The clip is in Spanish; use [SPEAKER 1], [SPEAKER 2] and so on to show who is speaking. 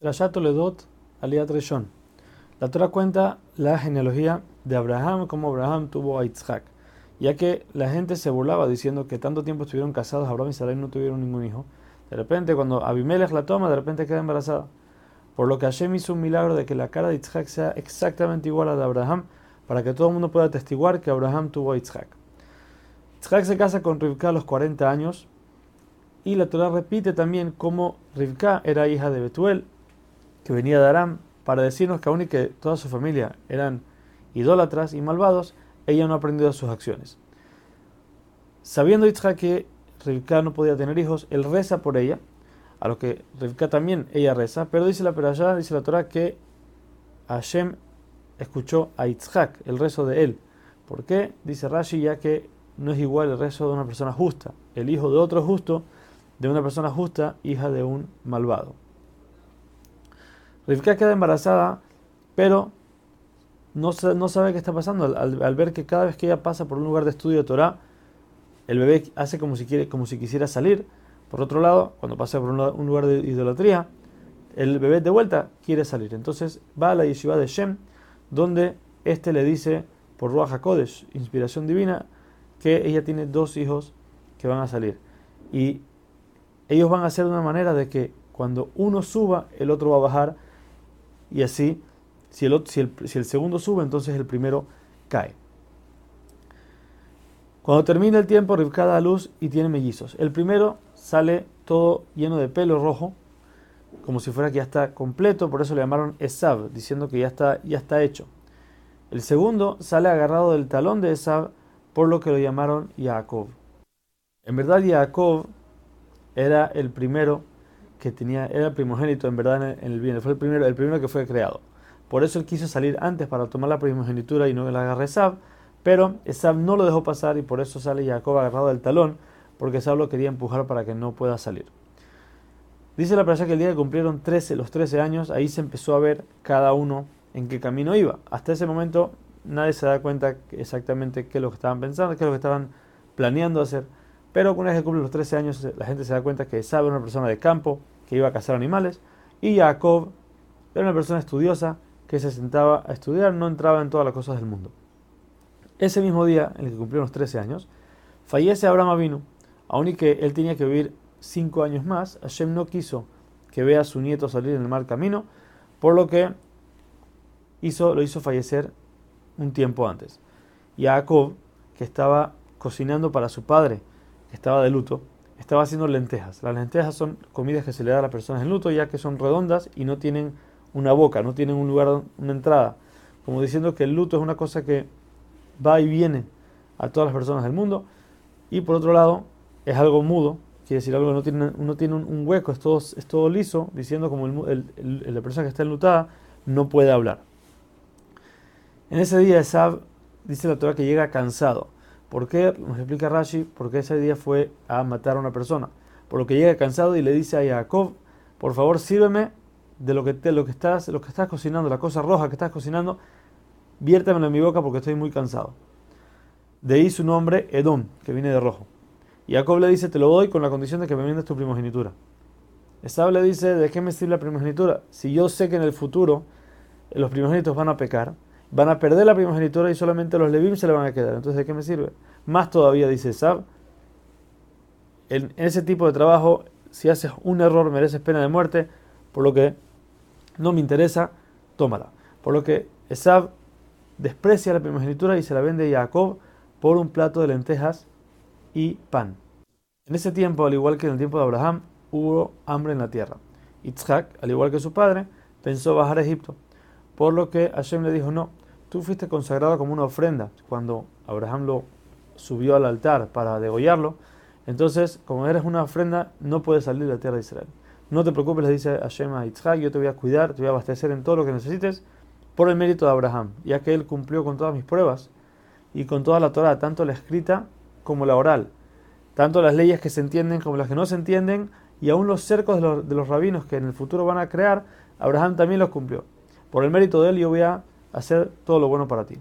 [SPEAKER 1] Toledot Aliat Reshon. La Torah cuenta la genealogía de Abraham, como Abraham tuvo a Yitzhak, ya que la gente se burlaba diciendo que tanto tiempo estuvieron casados, Abraham y Sarai no tuvieron ningún hijo. De repente, cuando Abimelech la toma, de repente queda embarazada. Por lo que Hashem hizo un milagro de que la cara de Yitzhak sea exactamente igual a la de Abraham, para que todo el mundo pueda atestiguar que Abraham tuvo a Yitzhak. Yitzhak se casa con Rivka a los 40 años, y la Torah repite también cómo Rivka era hija de Betuel, que venía de Aram para decirnos que aun y que toda su familia eran idólatras y malvados, ella no ha aprendido sus acciones. Sabiendo Yitzhak que Rivka no podía tener hijos, él reza por ella, a lo que Rivka también ella reza, pero dice la perashá, dice la Torah que Hashem escuchó a Yitzhak, el rezo de él. ¿Por qué? Dice Rashi, ya que no es igual el rezo de una persona justa, el hijo de otro justo, de una persona justa, hija de un malvado. Rivka queda embarazada, pero no, no sabe qué está pasando. Al, ver que cada vez que ella pasa por un lugar de estudio de Torah, el bebé hace como si, quiere, como si quisiera salir. Por otro lado, cuando pasa por un, lugar de idolatría, el bebé de vuelta quiere salir. Entonces va a la yeshiva de Shem, donde este le dice, por Ruach HaKodesh, inspiración divina, que ella tiene dos hijos que van a salir. Y ellos van a hacer de una manera de que cuando uno suba, el otro va a bajar y así, si el, si el, segundo sube, entonces el primero cae. Cuando termina el tiempo, Rivka da luz y tiene mellizos. El primero sale todo lleno de pelo rojo, como si fuera que ya está completo, por eso le llamaron Esav, diciendo que ya está, ya está hecho. El segundo sale agarrado del talón de Esav, por lo que lo llamaron Jacob. En verdad, Jacob era el primero que tenía, era primogénito en verdad en el bien, fue el primero, el primero que fue creado. Por eso él quiso salir antes para tomar la primogenitura y no la agarre Esab, pero Esab no lo dejó pasar y por eso sale Jacob agarrado del talón, porque Esab lo quería empujar para que no pueda salir. Dice la persona que el día que cumplieron 13, los 13 años, ahí se empezó a ver cada uno en qué camino iba. Hasta ese momento nadie se da cuenta exactamente qué es lo que estaban pensando, qué es lo que estaban planeando hacer. Pero una vez que cumple los 13 años, la gente se da cuenta que sabe una persona de campo que iba a cazar animales. Y Jacob era una persona estudiosa que se sentaba a estudiar, no entraba en todas las cosas del mundo. Ese mismo día, en el que cumplió los 13 años, fallece Abraham Avinu. Aun y que él tenía que vivir 5 años más, Hashem no quiso que vea a su nieto salir en el mal camino, por lo que hizo, lo hizo fallecer un tiempo antes. Jacob, que estaba cocinando para su padre, que estaba de luto, estaba haciendo lentejas. Las lentejas son comidas que se le da a las personas en luto, ya que son redondas y no tienen una boca, no tienen un lugar, una entrada. Como diciendo que el luto es una cosa que va y viene a todas las personas del mundo. Y por otro lado, es algo mudo, quiere decir algo que no tiene, no tiene un, hueco, es todo, es todo liso, diciendo como la persona que está enlutada no puede hablar. En ese día, Esab dice la Torah que llega cansado ¿Por qué? Nos explica Rashi, porque ese día fue a matar a una persona. Por lo que llega cansado y le dice a Jacob, por favor sírveme de lo que, te, lo que, estás, lo que estás cocinando, la cosa roja que estás cocinando, viértemelo en mi boca porque estoy muy cansado. De ahí su nombre, Edom, que viene de rojo. Y Jacob le dice, te lo doy con la condición de que me vendas tu primogenitura. Esab le dice, ¿de qué me sirve la primogenitura? Si yo sé que en el futuro los primogénitos van a pecar, van a perder la primogenitura y solamente los Levim se le van a quedar. Entonces, ¿de qué me sirve? Más todavía, dice Sab, en ese tipo de trabajo, si haces un error, mereces pena de muerte, por lo que no me interesa, tómala. Por lo que Esab desprecia la primogenitura y se la vende a Jacob por un plato de lentejas y pan. En ese tiempo, al igual que en el tiempo de Abraham, hubo hambre en la tierra. Yitzhak, al igual que su padre, pensó bajar a Egipto. Por lo que Hashem le dijo, no, tú fuiste consagrado como una ofrenda cuando Abraham lo subió al altar para degollarlo. Entonces, como eres una ofrenda, no puedes salir de la tierra de Israel. No te preocupes, le dice Hashem a Yitzhak, yo te voy a cuidar, te voy a abastecer en todo lo que necesites por el mérito de Abraham, ya que él cumplió con todas mis pruebas y con toda la Torah, tanto la escrita como la oral, tanto las leyes que se entienden como las que no se entienden, y aún los cercos de los, de los rabinos que en el futuro van a crear, Abraham también los cumplió por el mérito de él yo voy a hacer todo lo bueno para ti.